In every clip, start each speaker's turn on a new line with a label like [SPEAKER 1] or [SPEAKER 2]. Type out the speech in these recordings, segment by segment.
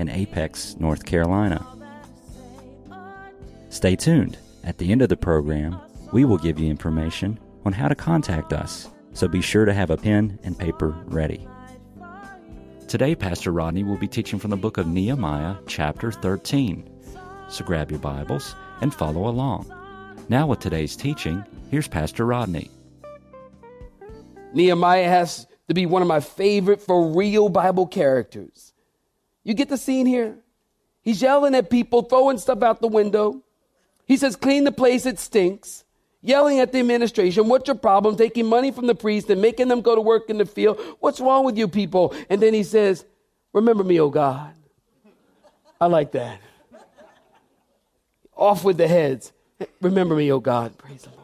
[SPEAKER 1] in Apex, North Carolina. Stay tuned. At the end of the program, we will give you information on how to contact us, so be sure to have a pen and paper ready. Today, Pastor Rodney will be teaching from the book of Nehemiah, chapter 13. So grab your Bibles and follow along. Now, with today's teaching, here's Pastor Rodney.
[SPEAKER 2] Nehemiah has to be one of my favorite for real Bible characters. You get the scene here? He's yelling at people, throwing stuff out the window. He says, Clean the place, it stinks. Yelling at the administration, What's your problem? Taking money from the priest and making them go to work in the field. What's wrong with you people? And then he says, Remember me, oh God. I like that. Off with the heads. Remember me, oh God. Praise the Lord.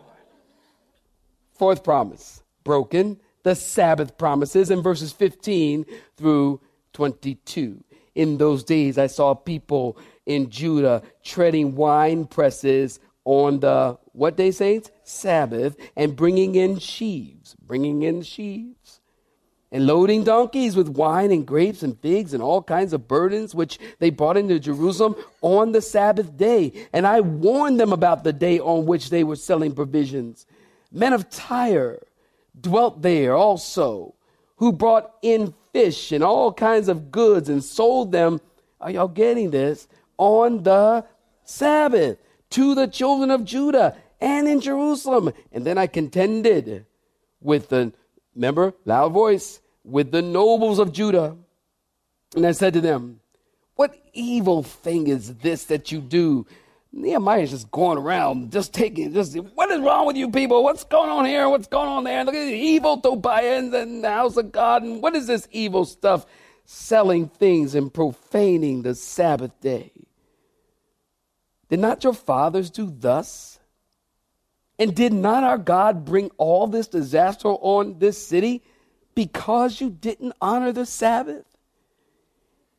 [SPEAKER 2] Fourth promise broken. The Sabbath promises in verses 15 through 22 in those days, I saw people in Judah treading wine presses on the, what day, saints? Sabbath, and bringing in sheaves, bringing in sheaves, and loading donkeys with wine and grapes and figs and all kinds of burdens, which they brought into Jerusalem on the Sabbath day. And I warned them about the day on which they were selling provisions. Men of Tyre dwelt there also, who brought in fish and all kinds of goods and sold them, are y'all getting this? On the Sabbath to the children of Judah and in Jerusalem. And then I contended with the, remember, loud voice, with the nobles of Judah. And I said to them, What evil thing is this that you do? Nehemiah is just going around, just taking, just, what is wrong with you people? What's going on here? What's going on there? Look at the evil Tobiah and the house of God. And what is this evil stuff? Selling things and profaning the Sabbath day. Did not your fathers do thus? And did not our God bring all this disaster on this city because you didn't honor the Sabbath?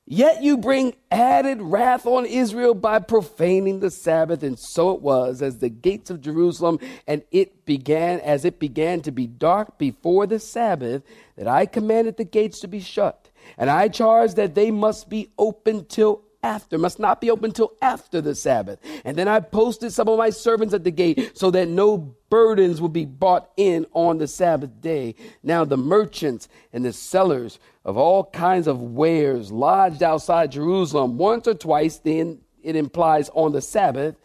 [SPEAKER 2] Yet you bring added wrath on Israel by profaning the Sabbath. And so it was as the gates of Jerusalem and it began, as it began to be dark before the Sabbath, that I commanded the gates to be shut. And I charged that they must be open till after, must not be open till after the Sabbath. And then I posted some of my servants at the gate so that no burdens would be brought in on the Sabbath day. Now the merchants and the sellers of all kinds of wares lodged outside Jerusalem once or twice, then it implies on the Sabbath.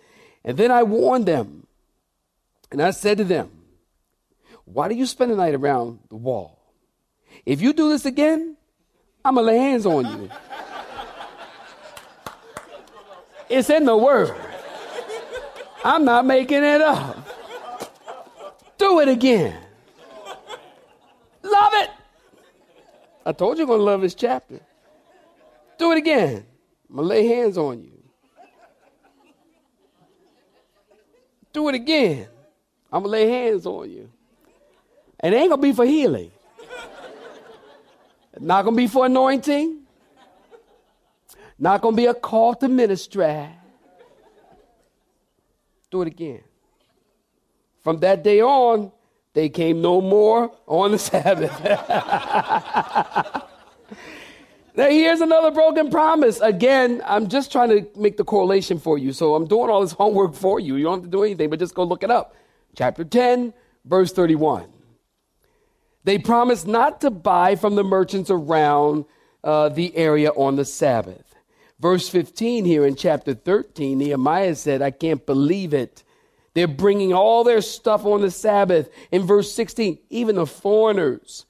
[SPEAKER 2] And then I warned them, and I said to them, Why do you spend the night around the wall? If you do this again, I'm going to lay hands on you. It's in the Word. I'm not making it up. Do it again. Love it. I told you I'm going to love this chapter. Do it again. I'm going to lay hands on you. Do it again. I'm going to lay hands on you. And it ain't going to be for healing. Not going to be for anointing. Not going to be a call to ministry. Do it again. From that day on, they came no more on the Sabbath. now, here's another broken promise. Again, I'm just trying to make the correlation for you. So I'm doing all this homework for you. You don't have to do anything, but just go look it up. Chapter 10, verse 31. They promised not to buy from the merchants around uh, the area on the Sabbath. Verse 15 here in chapter 13, Nehemiah said, I can't believe it. They're bringing all their stuff on the Sabbath. In verse 16, even the foreigners,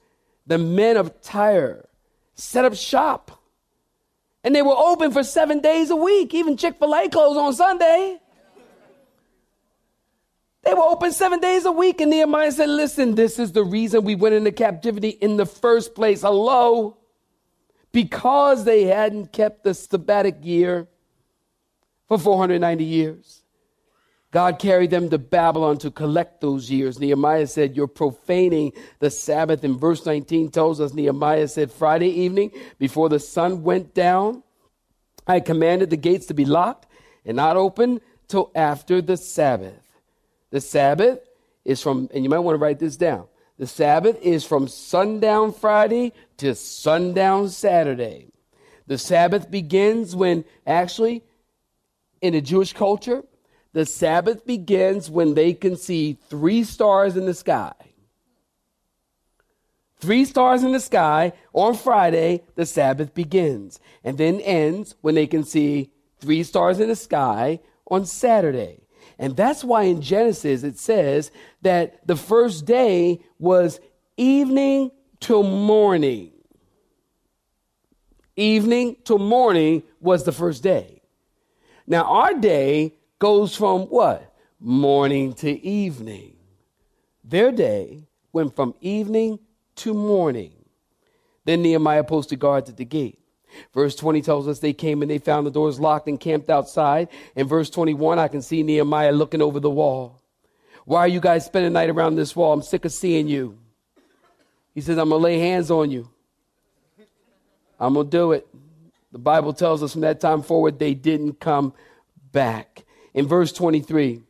[SPEAKER 2] the men of Tyre, set up shop. And they were open for seven days a week. Even Chick fil A closed on Sunday. They were open seven days a week. And Nehemiah said, Listen, this is the reason we went into captivity in the first place. Hello? Because they hadn't kept the sabbatic year for 490 years. God carried them to Babylon to collect those years. Nehemiah said, You're profaning the Sabbath. And verse 19 tells us Nehemiah said, Friday evening, before the sun went down, I commanded the gates to be locked and not open till after the Sabbath. The Sabbath is from, and you might want to write this down. The Sabbath is from sundown Friday to sundown Saturday. The Sabbath begins when, actually, in a Jewish culture, the Sabbath begins when they can see three stars in the sky. Three stars in the sky on Friday, the Sabbath begins, and then ends when they can see three stars in the sky on Saturday. And that's why in Genesis it says that the first day was evening till morning. Evening till morning was the first day. Now, our day goes from what? Morning to evening. Their day went from evening to morning. Then Nehemiah posted guards at the gate. Verse 20 tells us they came and they found the doors locked and camped outside. In verse 21, I can see Nehemiah looking over the wall. Why are you guys spending night around this wall? I'm sick of seeing you. He says, I'm going to lay hands on you. I'm going to do it. The Bible tells us from that time forward, they didn't come back. In verse 23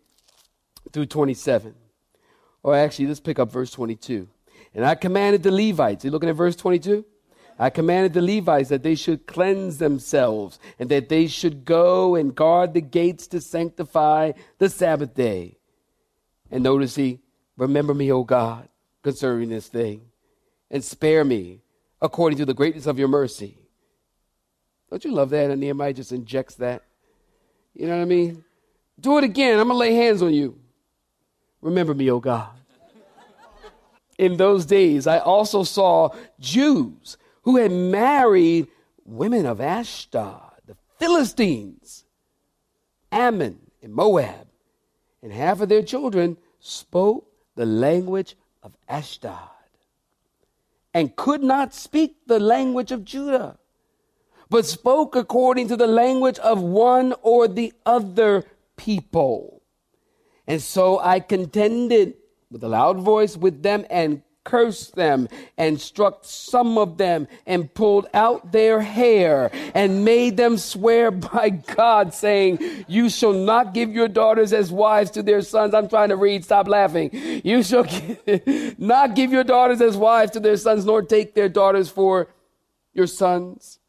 [SPEAKER 2] through 27, or actually, let's pick up verse 22. And I commanded the Levites, you looking at verse 22? I commanded the Levites that they should cleanse themselves and that they should go and guard the gates to sanctify the Sabbath day. And notice he, remember me, O God, concerning this thing, and spare me according to the greatness of your mercy. Don't you love that? And Nehemiah just injects that. You know what I mean? Do it again. I'm going to lay hands on you. Remember me, O God. In those days, I also saw Jews who had married women of Ashdod, the Philistines, Ammon, and Moab. And half of their children spoke the language of Ashdod and could not speak the language of Judah, but spoke according to the language of one or the other people. And so I contended with a loud voice with them and cursed them and struck some of them and pulled out their hair and made them swear by God, saying, You shall not give your daughters as wives to their sons. I'm trying to read, stop laughing. You shall not give your daughters as wives to their sons, nor take their daughters for your sons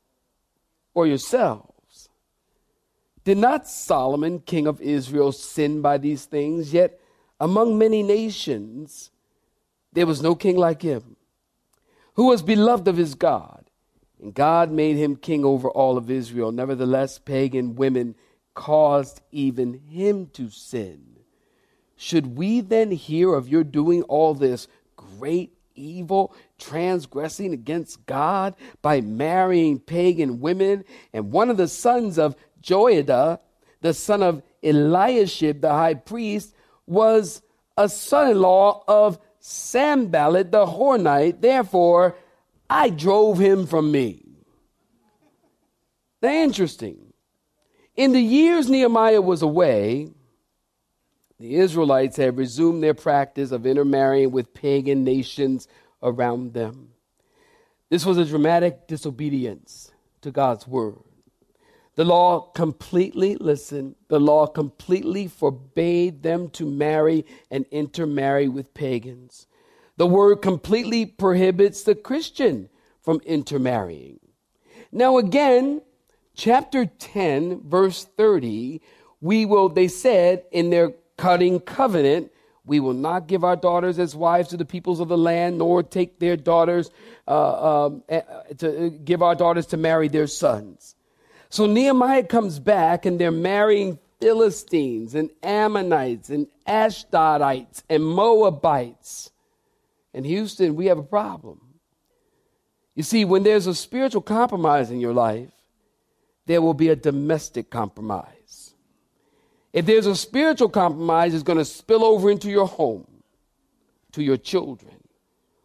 [SPEAKER 2] or yourselves. Did not Solomon, king of Israel, sin by these things? Yet among many nations, there was no king like him, who was beloved of his God. And God made him king over all of Israel. Nevertheless, pagan women caused even him to sin. Should we then hear of your doing all this great evil, transgressing against God by marrying pagan women? And one of the sons of Joiada, the son of Eliashib, the high priest, was a son in law of Sanballat the Horonite, therefore I drove him from me. Now, interesting. In the years Nehemiah was away, the Israelites had resumed their practice of intermarrying with pagan nations around them. This was a dramatic disobedience to God's word. The law completely, listen, the law completely forbade them to marry and intermarry with pagans. The word completely prohibits the Christian from intermarrying. Now, again, chapter 10, verse 30, we will, they said in their cutting covenant, we will not give our daughters as wives to the peoples of the land, nor take their daughters uh, um, eh, to give our daughters to marry their sons. So Nehemiah comes back and they're marrying Philistines and Ammonites and Ashdodites and Moabites. And Houston, we have a problem. You see, when there's a spiritual compromise in your life, there will be a domestic compromise. If there's a spiritual compromise, it's going to spill over into your home, to your children.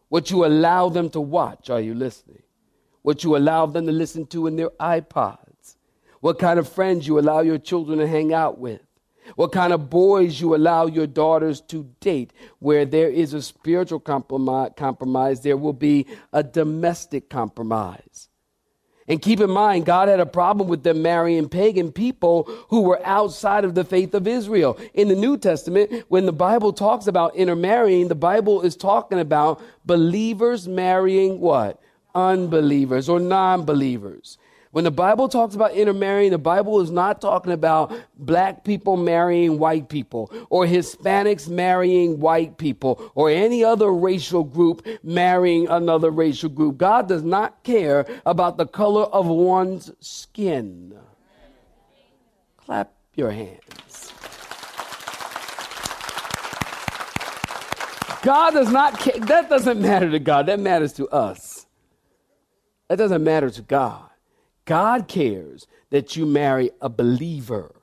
[SPEAKER 2] What you allow them to watch, are you listening? what you allow them to listen to in their iPods, what kind of friends you allow your children to hang out with, what kind of boys you allow your daughters to date. Where there is a spiritual compromise, there will be a domestic compromise. And keep in mind, God had a problem with them marrying pagan people who were outside of the faith of Israel. In the New Testament, when the Bible talks about intermarrying, the Bible is talking about believers marrying what? Unbelievers or non believers. When the Bible talks about intermarrying, the Bible is not talking about black people marrying white people or Hispanics marrying white people or any other racial group marrying another racial group. God does not care about the color of one's skin. Clap your hands. God does not care. That doesn't matter to God. That matters to us. That doesn't matter to God. God cares that you marry a believer,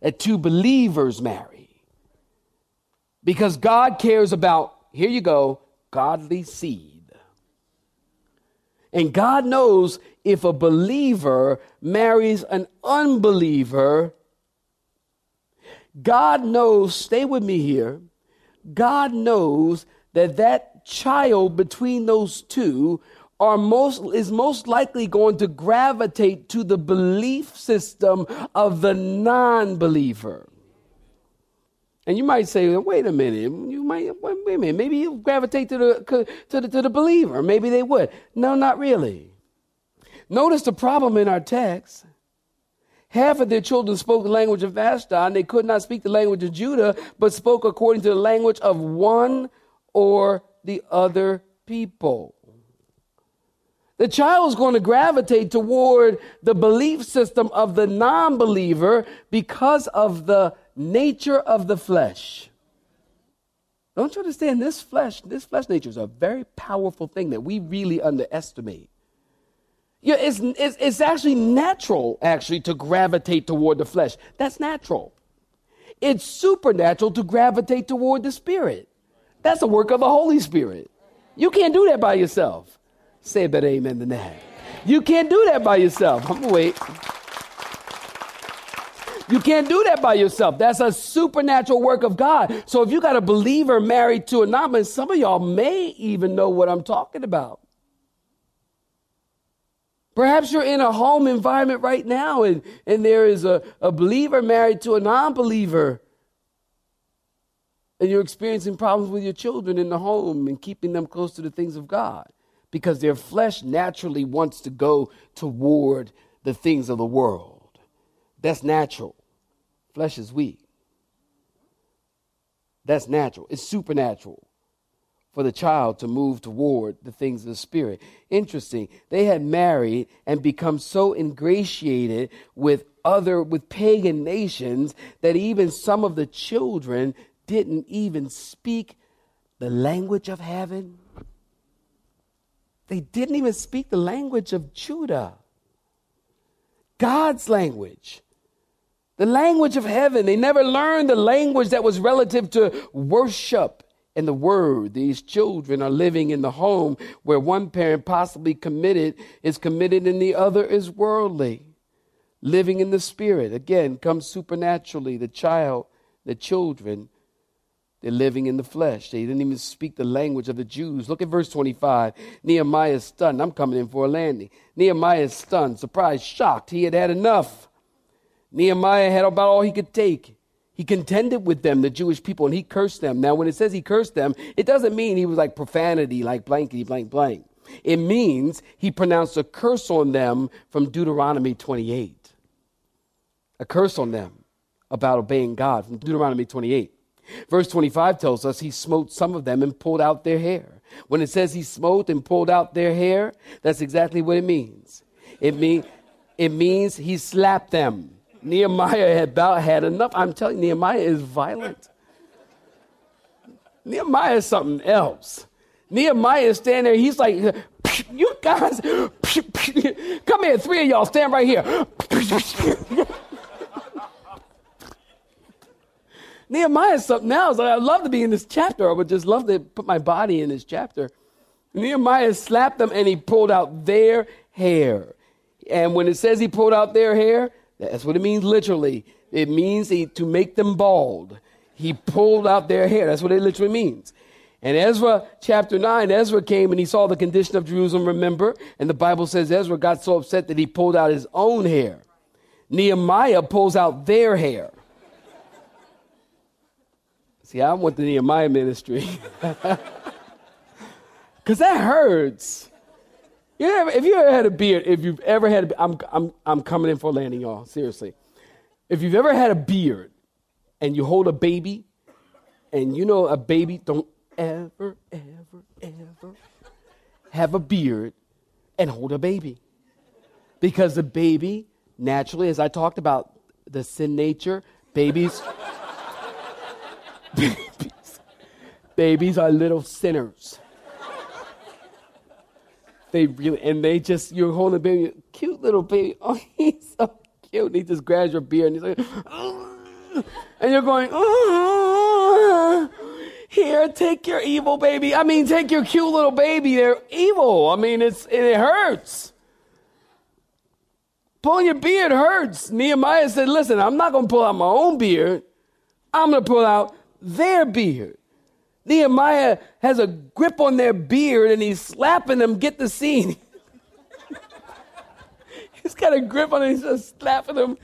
[SPEAKER 2] that two believers marry. Because God cares about, here you go, godly seed. And God knows if a believer marries an unbeliever, God knows, stay with me here, God knows that that child between those two are most is most likely going to gravitate to the belief system of the non-believer. And you might say, wait a minute, you might wait a minute, maybe you gravitate to the to the to the believer. Maybe they would. No, not really. Notice the problem in our text. Half of their children spoke the language of Ashdod, they could not speak the language of Judah, but spoke according to the language of one or the other people. The child is going to gravitate toward the belief system of the non believer because of the nature of the flesh. Don't you understand? This flesh, this flesh nature is a very powerful thing that we really underestimate. Yeah, it's, it's, it's actually natural, actually, to gravitate toward the flesh. That's natural. It's supernatural to gravitate toward the Spirit. That's a work of the Holy Spirit. You can't do that by yourself. Say a better amen than that. You can't do that by yourself. I'm gonna wait. You can't do that by yourself. That's a supernatural work of God. So if you got a believer married to a non believer, some of y'all may even know what I'm talking about. Perhaps you're in a home environment right now and, and there is a, a believer married to a non believer. And you're experiencing problems with your children in the home and keeping them close to the things of God because their flesh naturally wants to go toward the things of the world. That's natural. Flesh is weak. That's natural. It's supernatural for the child to move toward the things of the spirit. Interesting. They had married and become so ingratiated with other with pagan nations that even some of the children didn't even speak the language of heaven. They didn't even speak the language of Judah, God's language, the language of heaven. They never learned the language that was relative to worship and the word. These children are living in the home where one parent possibly committed is committed and the other is worldly. Living in the spirit again comes supernaturally. The child, the children they're living in the flesh. They didn't even speak the language of the Jews. Look at verse 25. Nehemiah is stunned. I'm coming in for a landing. Nehemiah is stunned, surprised, shocked. He had had enough. Nehemiah had about all he could take. He contended with them, the Jewish people, and he cursed them. Now, when it says he cursed them, it doesn't mean he was like profanity, like blankety blank blank. It means he pronounced a curse on them from Deuteronomy 28. A curse on them about obeying God from Deuteronomy 28. Verse 25 tells us he smote some of them and pulled out their hair. When it says he smote and pulled out their hair, that's exactly what it means. It, mean, it means he slapped them. Nehemiah had about had enough. I'm telling you, Nehemiah is violent. Nehemiah is something else. Nehemiah is standing there. He's like, you guys, come here, three of y'all, stand right here. Nehemiah is something else. I'd love to be in this chapter. I would just love to put my body in this chapter. Nehemiah slapped them and he pulled out their hair. And when it says he pulled out their hair, that's what it means literally. It means he, to make them bald. He pulled out their hair. That's what it literally means. And Ezra chapter 9, Ezra came and he saw the condition of Jerusalem, remember? And the Bible says Ezra got so upset that he pulled out his own hair. Nehemiah pulls out their hair. See, I want the Nehemiah ministry. Because that hurts. You ever, if you ever had a beard, if you've ever had a, I'm, I'm, I'm coming in for landing, y'all, seriously. If you've ever had a beard and you hold a baby, and you know a baby don't ever, ever, ever have a beard and hold a baby. Because the baby, naturally, as I talked about the sin nature, babies, babies, babies are little sinners. They really, and they just, you're holding a baby, cute little baby. Oh, he's so cute. And he just grabs your beard and he's like, and you're going, here, take your evil baby. I mean, take your cute little baby. They're evil. I mean, it's, it hurts. Pulling your beard hurts. Nehemiah said, listen, I'm not going to pull out my own beard. I'm going to pull out their beard. Nehemiah has a grip on their beard and he's slapping them. Get the scene. he's got a grip on it. He's just slapping them.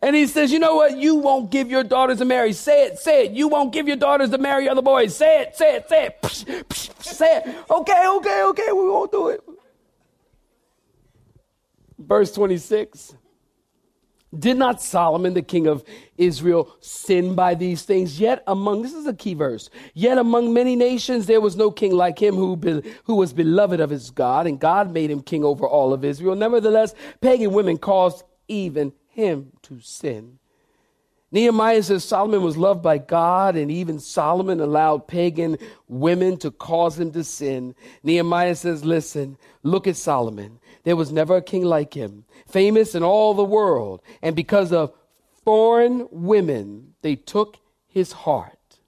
[SPEAKER 2] And he says, You know what? You won't give your daughters to marry. Say it, say it. You won't give your daughters to marry other boys. Say it, say it, say it. Psh, psh, psh, say it. Okay, okay, okay. We won't do it. Verse 26. Did not Solomon, the king of Israel, sin by these things? Yet among, this is a key verse, yet among many nations there was no king like him who, be, who was beloved of his God, and God made him king over all of Israel. Nevertheless, pagan women caused even him to sin. Nehemiah says Solomon was loved by God, and even Solomon allowed pagan women to cause him to sin. Nehemiah says, Listen, look at Solomon. There was never a king like him, famous in all the world. And because of foreign women, they took his heart.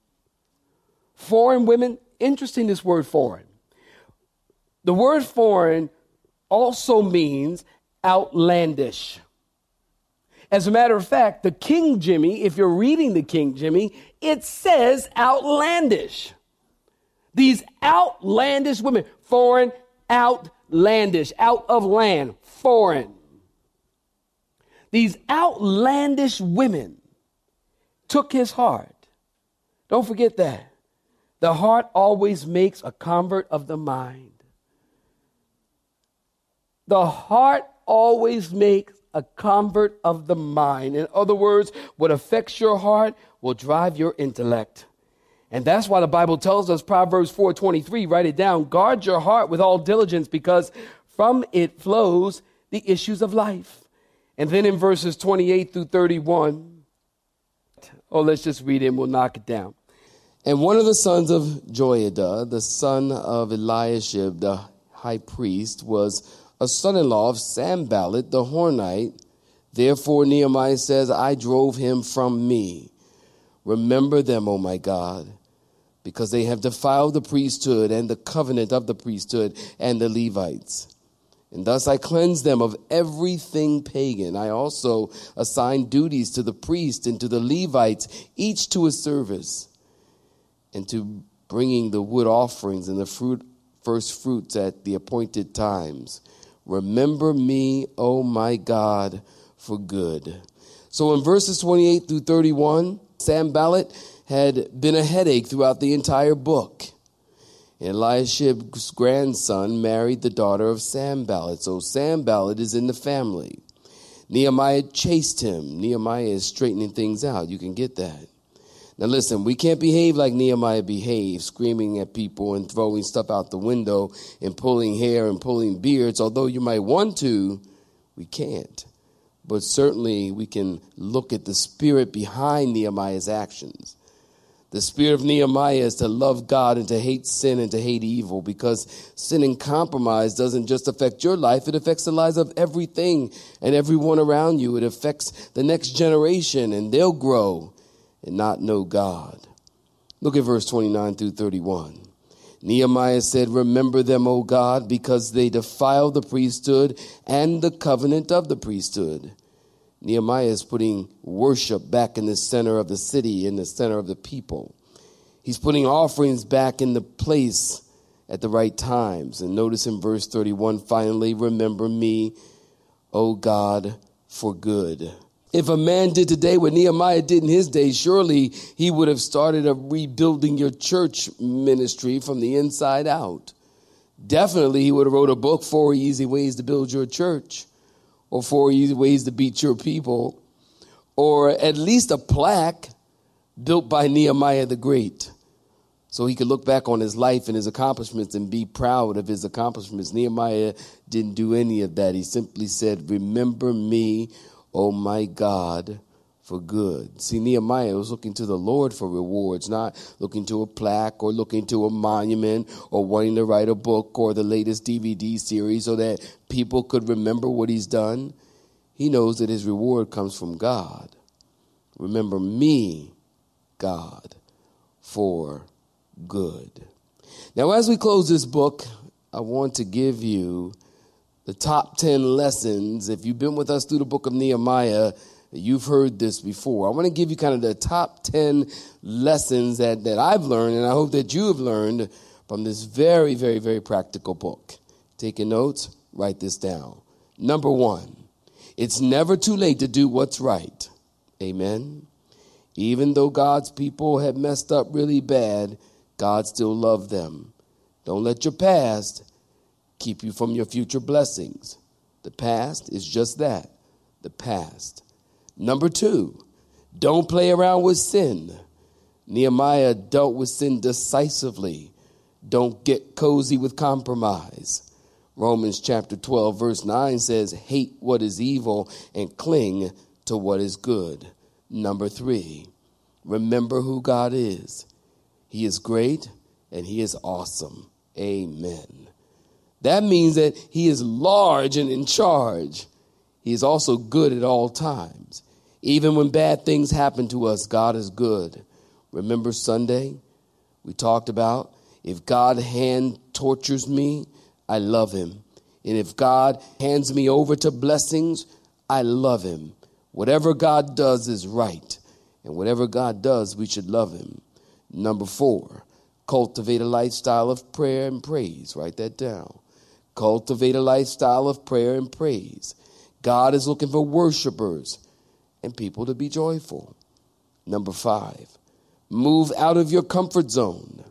[SPEAKER 2] Foreign women, interesting this word foreign. The word foreign also means outlandish. As a matter of fact, the King Jimmy, if you're reading the King Jimmy, it says outlandish. These outlandish women, foreign, outlandish, out of land, foreign. These outlandish women took his heart. Don't forget that. The heart always makes a convert of the mind. The heart always makes a convert of the mind. In other words, what affects your heart will drive your intellect. And that's why the Bible tells us, Proverbs 4:23, write it down, guard your heart with all diligence because from it flows the issues of life. And then in verses 28 through 31, oh, let's just read it and we'll knock it down. And one of the sons of Joiada, the son of Eliashib, the high priest, was a son in law of Sanballat the Horonite. Therefore, Nehemiah says, I drove him from me. Remember them, O my God, because they have defiled the priesthood and the covenant of the priesthood and the Levites. And thus I cleanse them of everything pagan. I also assign duties to the priest and to the Levites, each to his service, and to bringing the wood offerings and the fruit, first fruits at the appointed times Remember me, O my God, for good. So in verses 28 through 31, Sanballat had been a headache throughout the entire book. Eliashib's grandson married the daughter of Sanballat, so Sanballat is in the family. Nehemiah chased him. Nehemiah is straightening things out. You can get that. Now, listen, we can't behave like Nehemiah behaved, screaming at people and throwing stuff out the window and pulling hair and pulling beards. Although you might want to, we can't. But certainly we can look at the spirit behind Nehemiah's actions. The spirit of Nehemiah is to love God and to hate sin and to hate evil because sin and compromise doesn't just affect your life, it affects the lives of everything and everyone around you. It affects the next generation and they'll grow and not know God. Look at verse 29 through 31. Nehemiah said, Remember them, O God, because they defile the priesthood and the covenant of the priesthood. Nehemiah is putting worship back in the center of the city, in the center of the people. He's putting offerings back in the place at the right times. And notice in verse 31 finally, remember me, O God, for good. If a man did today what Nehemiah did in his day, surely he would have started a rebuilding your church ministry from the inside out. Definitely, he would have wrote a book, Four Easy Ways to Build Your Church, or Four Easy Ways to Beat Your People, or at least a plaque built by Nehemiah the Great. So he could look back on his life and his accomplishments and be proud of his accomplishments. Nehemiah didn't do any of that. He simply said, Remember me, O my God, for good. See, Nehemiah was looking to the Lord for rewards, not looking to a plaque or looking to a monument or wanting to write a book or the latest DVD series so that people could remember what he's done. He knows that his reward comes from God. Remember me, God, for good. Now, as we close this book, I want to give you the top 10 lessons. If you've been with us through the book of Nehemiah, you've heard this before. I want to give you kind of the top 10 lessons that, that I've learned, and I hope that you have learned from this very, very, very practical book. Taking notes, write this down. Number one, it's never too late to do what's right. Amen. Even though God's people have messed up really bad, God still loved them. Don't let your past keep you from your future blessings. The past is just that the past. Number two, don't play around with sin. Nehemiah dealt with sin decisively. Don't get cozy with compromise. Romans chapter 12, verse 9 says, Hate what is evil and cling to what is good. Number three, remember who God is. He is great and He is awesome. Amen. That means that He is large and in charge. He is also good at all times. Even when bad things happen to us, God is good. Remember Sunday? We talked about if God hand tortures me, I love him. And if God hands me over to blessings, I love him. Whatever God does is right. And whatever God does, we should love him. Number four, cultivate a lifestyle of prayer and praise. Write that down. Cultivate a lifestyle of prayer and praise. God is looking for worshipers and people to be joyful. Number five, move out of your comfort zone.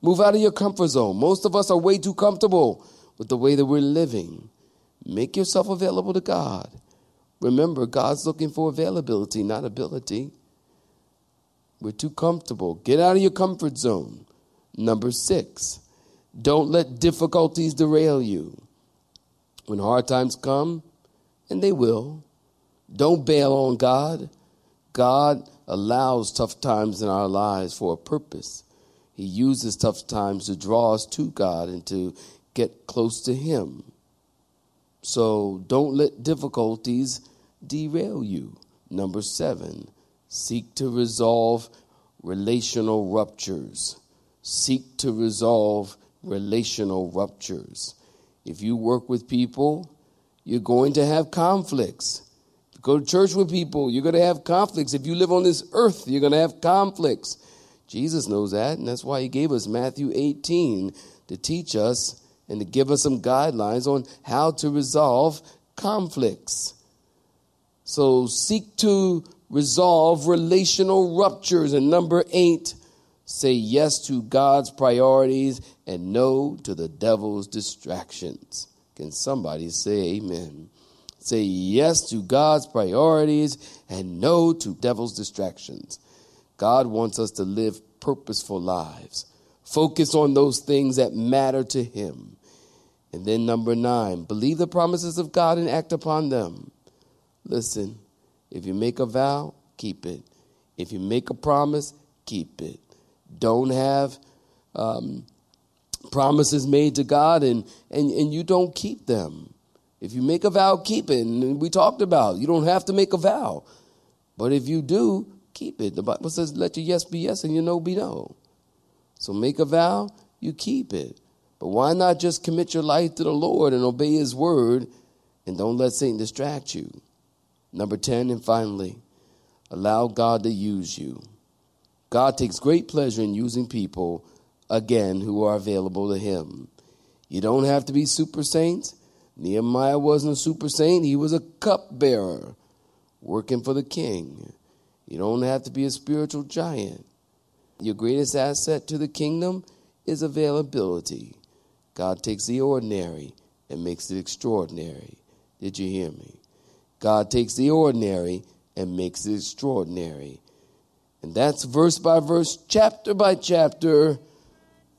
[SPEAKER 2] Move out of your comfort zone. Most of us are way too comfortable with the way that we're living. Make yourself available to God. Remember, God's looking for availability, not ability. We're too comfortable. Get out of your comfort zone. Number six, don't let difficulties derail you. When hard times come, and they will, don't bail on God. God allows tough times in our lives for a purpose. He uses tough times to draw us to God and to get close to Him. So don't let difficulties derail you. Number seven, Seek to resolve relational ruptures. Seek to resolve relational ruptures. If you work with people, you're going to have conflicts. You go to church with people, you're going to have conflicts. If you live on this earth, you're going to have conflicts. Jesus knows that, and that's why he gave us Matthew 18 to teach us and to give us some guidelines on how to resolve conflicts. So seek to resolve relational ruptures. And number eight, say yes to God's priorities and no to the devil's distractions. Can somebody say amen? Say yes to God's priorities and no to devil's distractions. God wants us to live purposeful lives. Focus on those things that matter to Him. And then, number nine, believe the promises of God and act upon them. Listen, if you make a vow, keep it. If you make a promise, keep it. Don't have um, promises made to God and, and, and you don't keep them. If you make a vow, keep it. And we talked about you don't have to make a vow. But if you do, keep it. The Bible says, let your yes be yes and your no be no. So make a vow, you keep it. But why not just commit your life to the Lord and obey His word and don't let Satan distract you? Number 10, and finally, allow God to use you. God takes great pleasure in using people, again, who are available to Him. You don't have to be super saints. Nehemiah wasn't a super saint, he was a cupbearer working for the king. You don't have to be a spiritual giant. Your greatest asset to the kingdom is availability. God takes the ordinary and makes it extraordinary. Did you hear me? God takes the ordinary and makes it extraordinary. And that's verse by verse, chapter by chapter,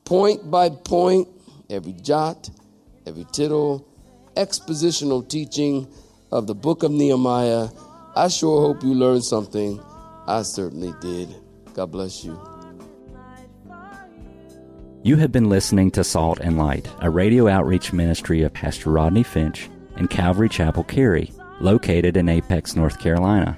[SPEAKER 2] point by point, every jot, every tittle, expositional teaching of the book of Nehemiah. I sure hope you learned something. I certainly did. God bless you.
[SPEAKER 1] You have been listening to Salt and Light, a radio outreach ministry of Pastor Rodney Finch and Calvary Chapel Cary, located in Apex, North Carolina.